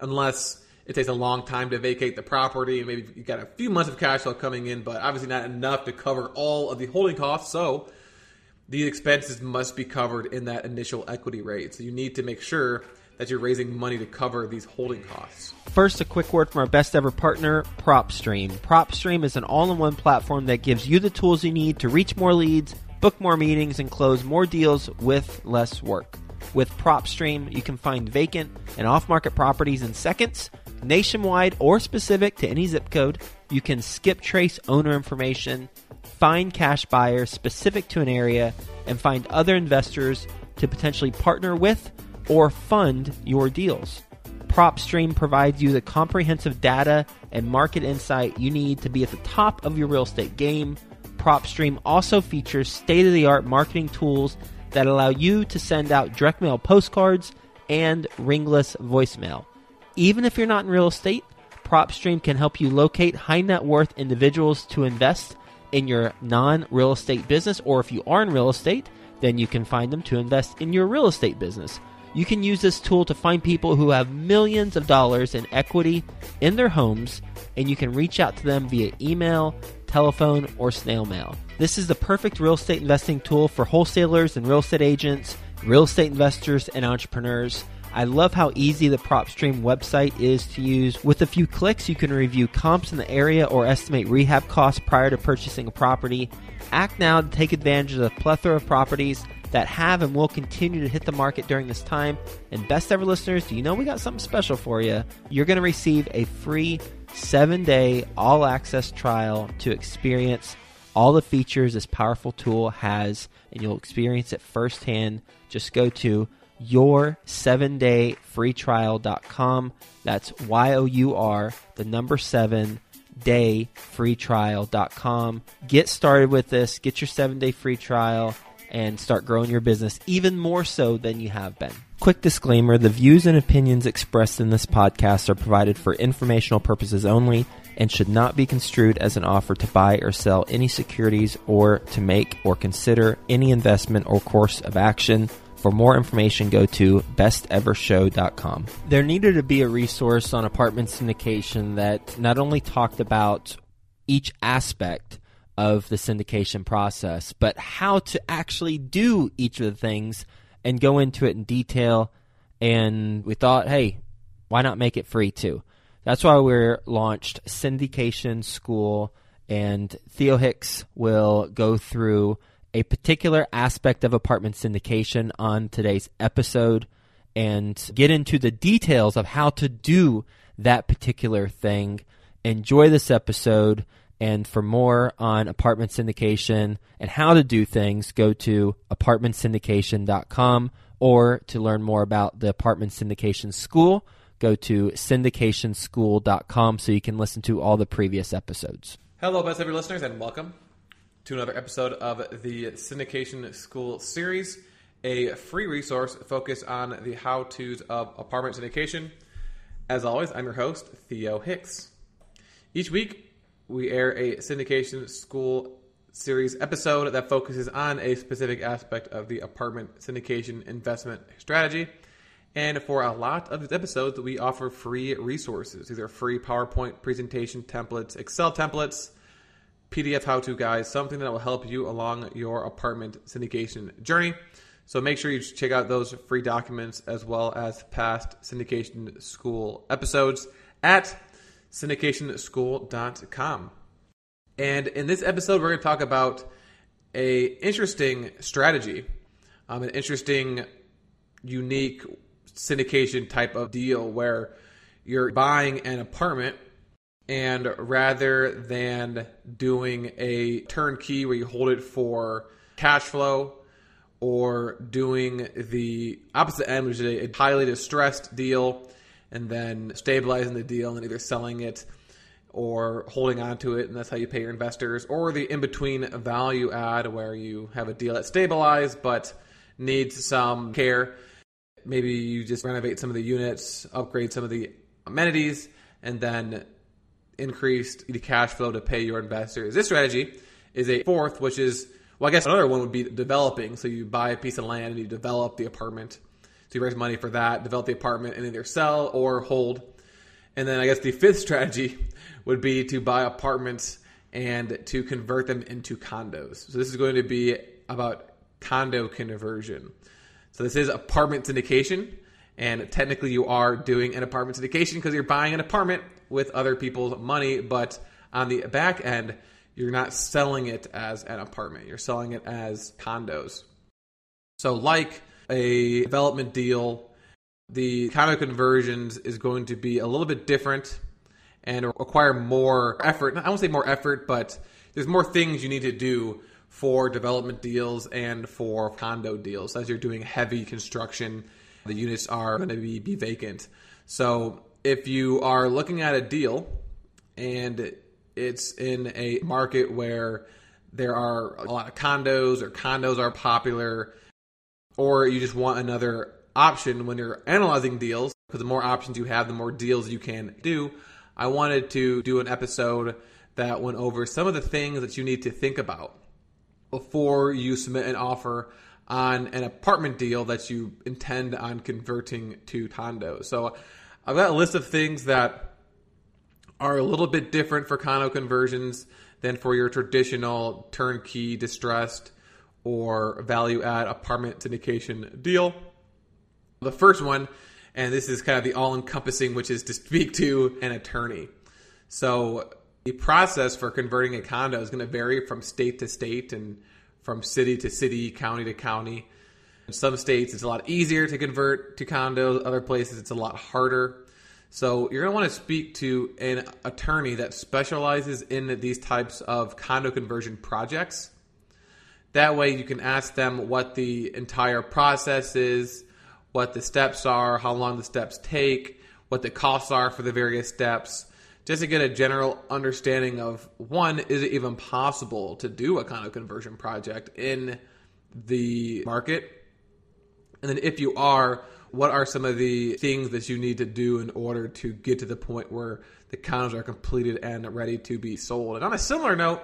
unless it takes a long time to vacate the property. Maybe you've got a few months of cash flow coming in, but obviously not enough to cover all of the holding costs. So these expenses must be covered in that initial equity rate. So you need to make sure that you're raising money to cover these holding costs. First, a quick word from our best ever partner, PropStream. PropStream is an all in one platform that gives you the tools you need to reach more leads, book more meetings, and close more deals with less work. With PropStream, you can find vacant and off market properties in seconds, nationwide or specific to any zip code. You can skip trace owner information, find cash buyers specific to an area, and find other investors to potentially partner with or fund your deals. PropStream provides you the comprehensive data and market insight you need to be at the top of your real estate game. PropStream also features state of the art marketing tools that allow you to send out direct mail postcards and ringless voicemail. Even if you're not in real estate, PropStream can help you locate high net worth individuals to invest in your non real estate business, or if you are in real estate, then you can find them to invest in your real estate business. You can use this tool to find people who have millions of dollars in equity in their homes, and you can reach out to them via email, telephone, or snail mail. This is the perfect real estate investing tool for wholesalers and real estate agents, real estate investors, and entrepreneurs. I love how easy the PropStream website is to use. With a few clicks, you can review comps in the area or estimate rehab costs prior to purchasing a property. Act now to take advantage of the plethora of properties that have and will continue to hit the market during this time. And best ever listeners, do you know we got something special for you? You're going to receive a free seven day all access trial to experience all the features this powerful tool has, and you'll experience it firsthand. Just go to your seven day free trial.com. That's Y O U R, the number seven day free trial.com. Get started with this, get your seven day free trial and start growing your business even more so than you have been. Quick disclaimer the views and opinions expressed in this podcast are provided for informational purposes only and should not be construed as an offer to buy or sell any securities or to make or consider any investment or course of action. For more information, go to bestevershow.com. There needed to be a resource on apartment syndication that not only talked about each aspect of the syndication process, but how to actually do each of the things and go into it in detail. And we thought, hey, why not make it free too? That's why we launched Syndication School, and Theo Hicks will go through a particular aspect of apartment syndication on today's episode and get into the details of how to do that particular thing. Enjoy this episode. And for more on apartment syndication and how to do things, go to apartmentsyndication.com or to learn more about the apartment syndication school, go to syndicationschool.com so you can listen to all the previous episodes. Hello, best ever listeners, and welcome to another episode of the Syndication School series, a free resource focused on the how to's of apartment syndication. As always, I'm your host, Theo Hicks. Each week, we air a syndication school series episode that focuses on a specific aspect of the apartment syndication investment strategy. And for a lot of these episodes, we offer free resources. These are free PowerPoint presentation templates, Excel templates, PDF how to guides, something that will help you along your apartment syndication journey. So make sure you check out those free documents as well as past syndication school episodes at syndicationschool.com. And in this episode, we're going to talk about a interesting strategy, um, an interesting, unique syndication type of deal where you're buying an apartment and rather than doing a turnkey where you hold it for cash flow or doing the opposite end, which is a highly distressed deal and then stabilizing the deal and either selling it or holding on to it, and that's how you pay your investors, or the in between value add where you have a deal that's stabilized but needs some care. Maybe you just renovate some of the units, upgrade some of the amenities, and then increase the cash flow to pay your investors. This strategy is a fourth, which is, well, I guess another one would be developing. So you buy a piece of land and you develop the apartment So you raise money for that, develop the apartment, and either sell or hold. And then I guess the fifth strategy would be to buy apartments and to convert them into condos. So this is going to be about condo conversion. So this is apartment syndication, and technically you are doing an apartment syndication because you're buying an apartment with other people's money, but on the back end, you're not selling it as an apartment. You're selling it as condos. So like a development deal, the condo conversions is going to be a little bit different and require more effort. I won't say more effort, but there's more things you need to do for development deals and for condo deals as you're doing heavy construction. The units are going to be, be vacant. So if you are looking at a deal and it's in a market where there are a lot of condos or condos are popular, or you just want another option when you're analyzing deals, because the more options you have, the more deals you can do. I wanted to do an episode that went over some of the things that you need to think about before you submit an offer on an apartment deal that you intend on converting to condos. So I've got a list of things that are a little bit different for condo conversions than for your traditional turnkey distressed or value add apartment syndication deal. The first one, and this is kind of the all encompassing, which is to speak to an attorney. So the process for converting a condo is going to vary from state to state and from city to city, county to county. In some states, it's a lot easier to convert to condos. Other places, it's a lot harder. So you're going to want to speak to an attorney that specializes in these types of condo conversion projects. That way, you can ask them what the entire process is, what the steps are, how long the steps take, what the costs are for the various steps just to get a general understanding of one, is it even possible to do a condo conversion project in the market? And then if you are, what are some of the things that you need to do in order to get to the point where the condos are completed and ready to be sold? And on a similar note,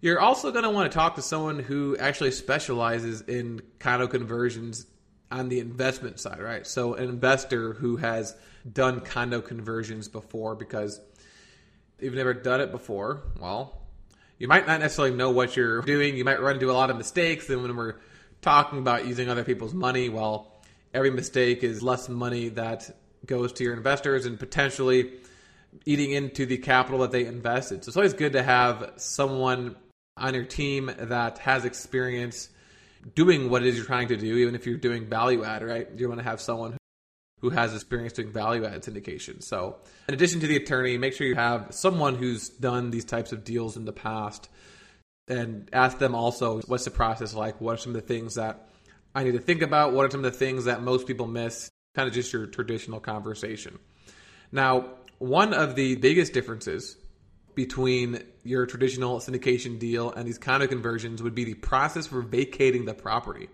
you're also going to want to talk to someone who actually specializes in condo conversions on the investment side, right? So an investor who has done condo conversions before because you've never done it before, well, you might not necessarily know what you're doing. You might run into a lot of mistakes. And when we're talking about using other people's money, well, every mistake is less money that goes to your investors and potentially eating into the capital that they invested. So it's always good to have someone on your team that has experience doing what it is you're trying to do, even if you're doing value add, right? You want to have someone who has experience doing value add syndication. So, in addition to the attorney, make sure you have someone who's done these types of deals in the past and ask them also what's the process like? What are some of the things that I need to think about? What are some of the things that most people miss? Kind of just your traditional conversation. Now, one of the biggest differences between your traditional syndication deal and these condo conversions would be the process for vacating the property.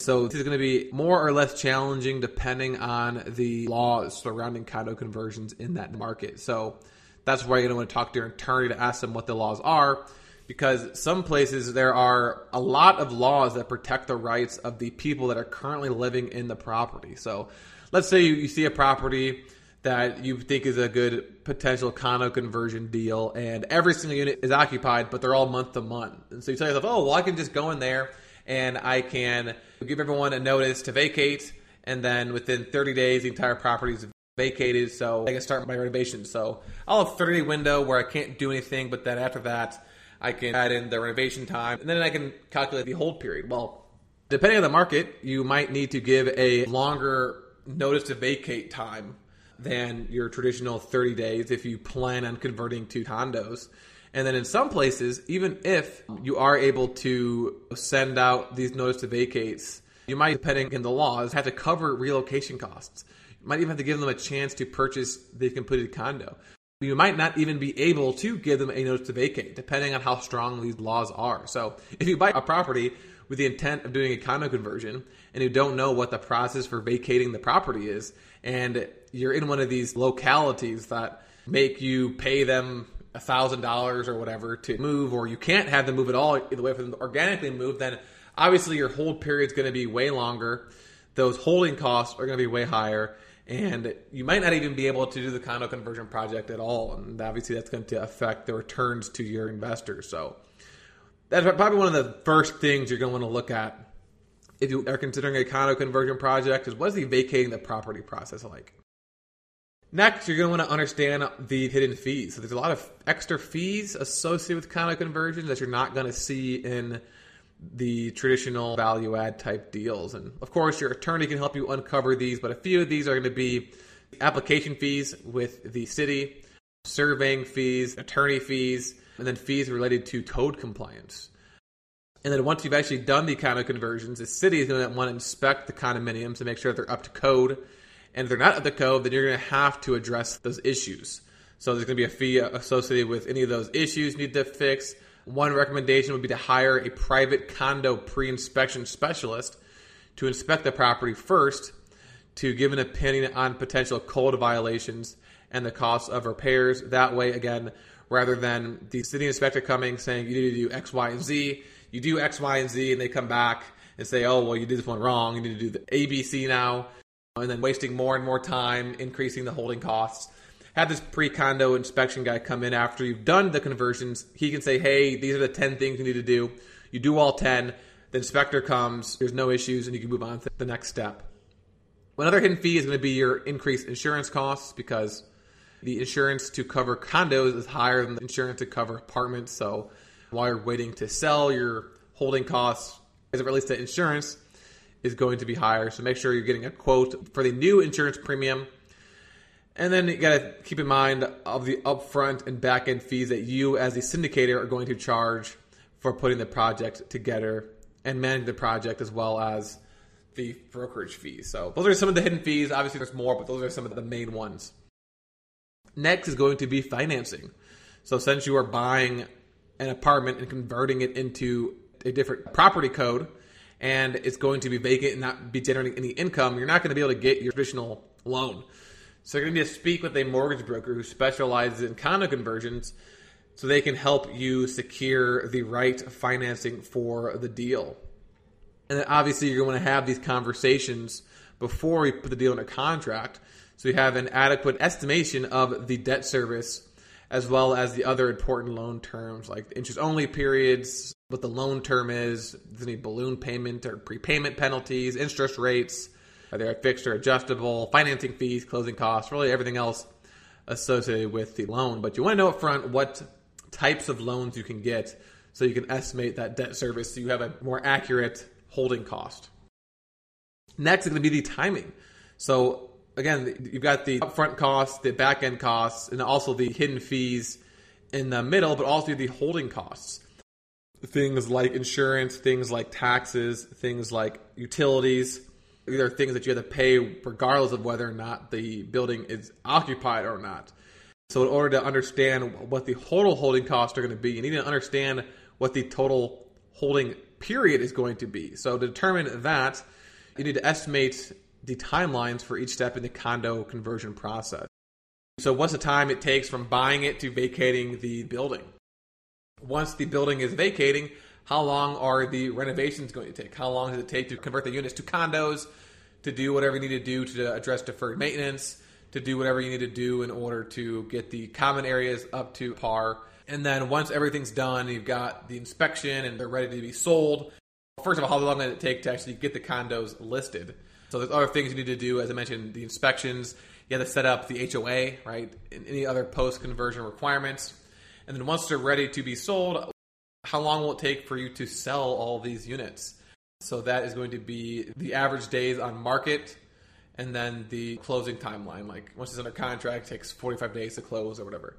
So this is going to be more or less challenging depending on the laws surrounding condo conversions in that market. So that's why you're going to want to talk to your attorney to ask them what the laws are because some places there are a lot of laws that protect the rights of the people that are currently living in the property. So let's say you, you see a property that you think is a good potential condo conversion deal and every single unit is occupied, but they're all month to month. And so you tell yourself, oh, well, I can just go in there and I can give everyone a notice to vacate, and then within 30 days, the entire property is vacated, so I can start my renovation. So I'll have a 30 day window where I can't do anything, but then after that, I can add in the renovation time, and then I can calculate the hold period. Well, depending on the market, you might need to give a longer notice to vacate time than your traditional 30 days if you plan on converting to condos. And then in some places, even if you are able to send out these notice to vacates, you might, depending in the laws, have to cover relocation costs. You might even have to give them a chance to purchase the completed condo. You might not even be able to give them a notice to vacate, depending on how strong these laws are. So if you buy a property with the intent of doing a condo conversion and you don't know what the process for vacating the property is, and you're in one of these localities that make you pay them a thousand dollars or whatever to move, or you can't have them move at all, either way for them to organically move, then obviously your hold period is going to be way longer. Those holding costs are going to be way higher and you might not even be able to do the condo conversion project at all and obviously that's going to affect the returns to your investors. So that's probably one of the first things you're going to want to look at if you are considering a condo conversion project is what is the vacating the property process like next you're going to want to understand the hidden fees so there's a lot of extra fees associated with condo conversions that you're not going to see in the traditional value add type deals. And of course, your attorney can help you uncover these, but a few of these are going to be application fees with the city, surveying fees, attorney fees, and then fees related to code compliance. And then once you've actually done the condo conversions, the city is going to want to inspect the condominiums to make sure they're up to code. And if they're not up to code, then you're going to have to address those issues. So there's going to be a fee associated with any of those issues you need to fix one recommendation would be to hire a private condo pre inspection specialist to inspect the property first to give an opinion on potential code violations and the cost of repairs. That way, again, rather than the city inspector coming saying you need to do X, Y, and Z, you do X, Y, and Z, and they come back and say, oh, well, you did this one wrong. You need to do the ABC now, and then wasting more and more time, increasing the holding costs have this pre-condo inspection guy come in after you've done the conversions. He can say, "Hey, these are the 10 things you need to do." You do all 10. The inspector comes. There's no issues, and you can move on to the next step. Another hidden fee is going to be your increased insurance costs because the insurance to cover condos is higher than the insurance to cover apartments. So while you're waiting to sell, your holding costs as it relates to insurance is going to be higher. So make sure you're getting a quote for the new insurance premium and then you got to keep in mind of the upfront and back end fees that you, as a syndicator, are going to charge for putting the project together and managing the project, as well as the brokerage fees. So those are some of the hidden fees. Obviously, there's more, but those are some of the main ones. Next is going to be financing. So since you are buying an apartment and converting it into a different property code, and it's going to be vacant and not be generating any income, you're not going to be able to get your traditional loan. So you're going to need to speak with a mortgage broker who specializes in condo conversions so they can help you secure the right financing for the deal. And then obviously you're going to have these conversations before you put the deal under contract. So you have an adequate estimation of the debt service as well as the other important loan terms like interest only periods, what the loan term is, is any balloon payment or prepayment penalties, interest rates, are they fixed or adjustable, financing fees, closing costs, really everything else associated with the loan. But you want to know up front what types of loans you can get so you can estimate that debt service so you have a more accurate holding cost. Next is going to be the timing. So again, you've got the upfront costs, the back end costs, and also the hidden fees in the middle, but also the holding costs. Things like insurance, things like taxes, things like utilities, these are things that you have to pay regardless of whether or not the building is occupied or not. So, in order to understand what the total holding costs are going to be, you need to understand what the total holding period is going to be. So, to determine that, you need to estimate the timelines for each step in the condo conversion process. So, what's the time it takes from buying it to vacating the building? Once the building is vacating, how long are the renovations going to take? How long does it take to convert the units to condos, to do whatever you need to do to address deferred maintenance, to do whatever you need to do in order to get the common areas up to par. And then once everything's done, you've got the inspection and they're ready to be sold. First of all, how long does it take to actually get the condos listed? So there's other things you need to do, as I mentioned, the inspections. You have to set up the HOA, right? And any other post conversion requirements. And then once they're ready to be sold, how long will it take for you to sell all these units? So that is going to be the average days on market and then the closing timeline. Like once it's under contract, it takes 45 days to close or whatever.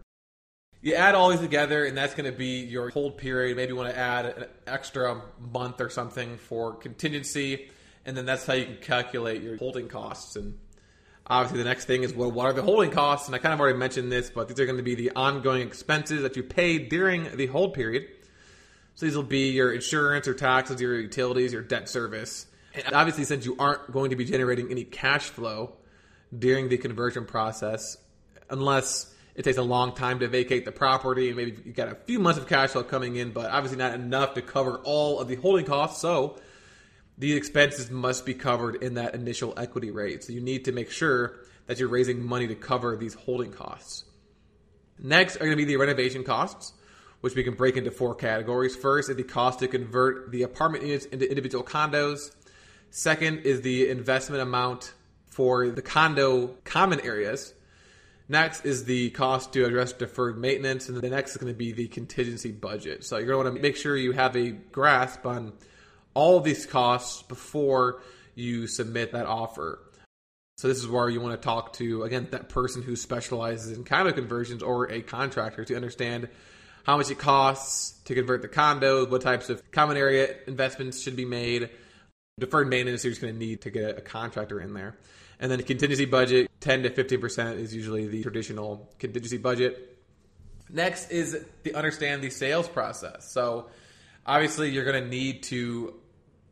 You add all these together, and that's going to be your hold period. Maybe you want to add an extra month or something for contingency, and then that's how you can calculate your holding costs. And obviously, the next thing is well, what are the holding costs? And I kind of already mentioned this, but these are going to be the ongoing expenses that you pay during the hold period. So these will be your insurance, your taxes, your utilities, your debt service. And obviously, since you aren't going to be generating any cash flow during the conversion process, unless it takes a long time to vacate the property, and maybe you've got a few months of cash flow coming in, but obviously not enough to cover all of the holding costs. So these expenses must be covered in that initial equity rate. So you need to make sure that you're raising money to cover these holding costs. Next are going to be the renovation costs, which we can break into four categories. First is the cost to convert the apartment units into individual condos. Second is the investment amount for the condo common areas. Next is the cost to address deferred maintenance, and the next is going to be the contingency budget. So you're going to want to make sure you have a grasp on all these costs before you submit that offer. So this is where you want to talk to again that person who specializes in condo conversions or a contractor to understand how much it costs to convert the condos, what types of common area investments should be made, deferred maintenance you're just going to need to get a contractor in there. And then the contingency budget, 10 to 15% is usually the traditional contingency budget. Next is to understand the sales process. So obviously you're going to need to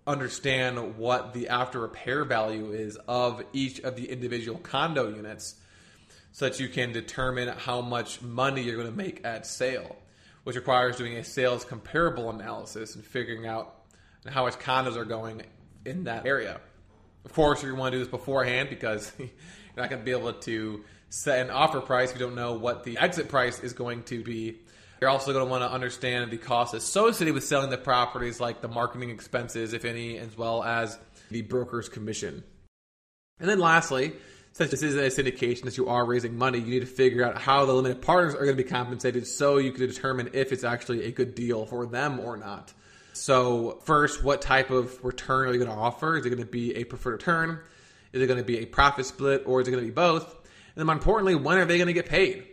understand what the after repair value is of each of the individual condo units so that you can determine how much money you're going to make at sale, which requires doing a sales comparable analysis and figuring out how much condos are going in that area. Of course, to want to do this beforehand because you're not going to be able to set an offer price if you don't know what the exit price is going to be. You're also going to want to understand the costs associated with selling the properties, like the marketing expenses, if any, as well as the broker's commission. And then lastly, since this is a syndication that you are raising money, you need to figure out how the limited partners are going to be compensated so you can determine if it's actually a good deal for them or not. So, first, what type of return are you going to offer? Is it going to be a preferred return? Is it going to be a profit split or is it going to be both? And then, more importantly, when are they going to get paid?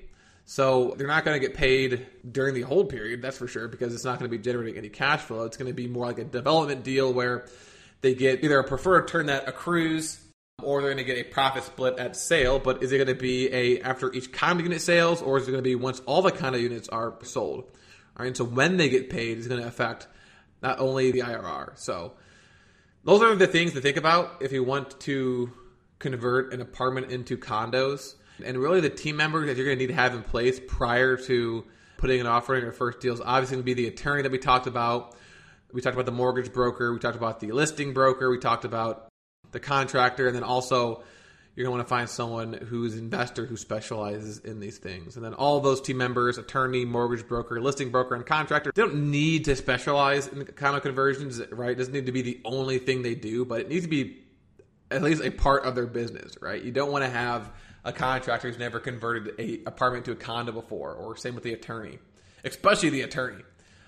So they're not going to get paid during the hold period, that's for sure, because it's not going to be generating any cash flow. It's going to be more like a development deal where they get either a preferred return that accrues or they're going to get a profit split at sale. But is it going to be a after each condo unit sales or is it going to be once all the condo units are sold? All right, so when they get paid is going to affect not only the IRR. So those are the things to think about if you want to convert an apartment into condos and really, the team members that you're going to need to have in place prior to putting an offer in your first deal is obviously going to be the attorney that we talked about. We talked about the mortgage broker. We talked about the listing broker. We talked about the contractor. And then also, you're going to want to find someone who's an investor who specializes in these things. And then all those team members, attorney, mortgage broker, listing broker, and contractor, they don't need to specialize in condo conversions, right? It doesn't need to be the only thing they do, but it needs to be at least a part of their business, right? You don't want to have a contractor who's never converted a apartment to a condo before, or same with the attorney, especially the attorney.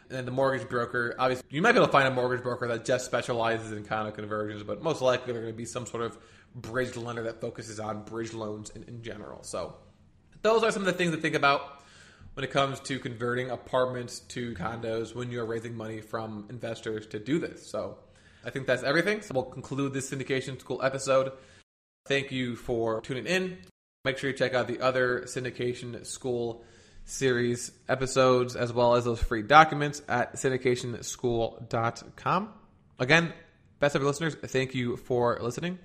And then the mortgage broker, obviously, you might be able to find a mortgage broker that just specializes in condo conversions, but most likely they're going to be some sort of bridge lender that focuses on bridge loans in, in general. So, those are some of the things to think about when it comes to converting apartments to condos when you're raising money from investors to do this. So, I think that's everything. So, we'll conclude this syndication school episode. Thank you for tuning in. Make sure you check out the other syndication school series episodes as well as those free documents at syndicationschool.com. Again, best ever listeners, thank you for listening.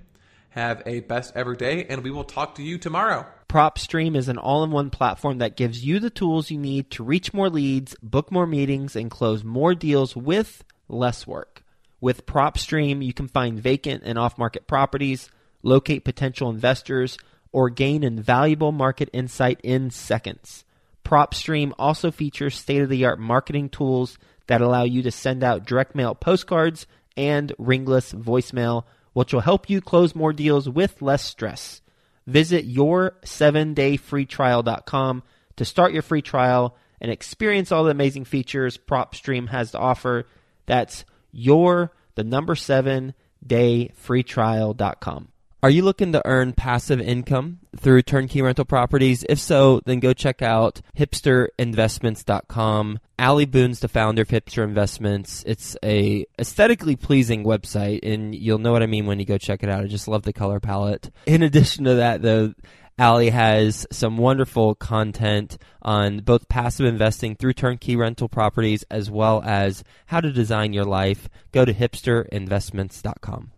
Have a best ever day, and we will talk to you tomorrow. PropStream is an all in one platform that gives you the tools you need to reach more leads, book more meetings, and close more deals with less work. With PropStream, you can find vacant and off market properties, locate potential investors, or gain invaluable market insight in seconds. PropStream also features state of the art marketing tools that allow you to send out direct mail postcards and ringless voicemail, which will help you close more deals with less stress. Visit your 7dayfreetrial.com to start your free trial and experience all the amazing features PropStream has to offer. That's your the number 7 dayfreetrial.com. Are you looking to earn passive income through turnkey rental properties? If so, then go check out hipsterinvestments.com. Ali Boone's the founder of Hipster Investments. It's a aesthetically pleasing website, and you'll know what I mean when you go check it out. I just love the color palette. In addition to that, though, Ali has some wonderful content on both passive investing through turnkey rental properties as well as how to design your life. Go to hipsterinvestments.com.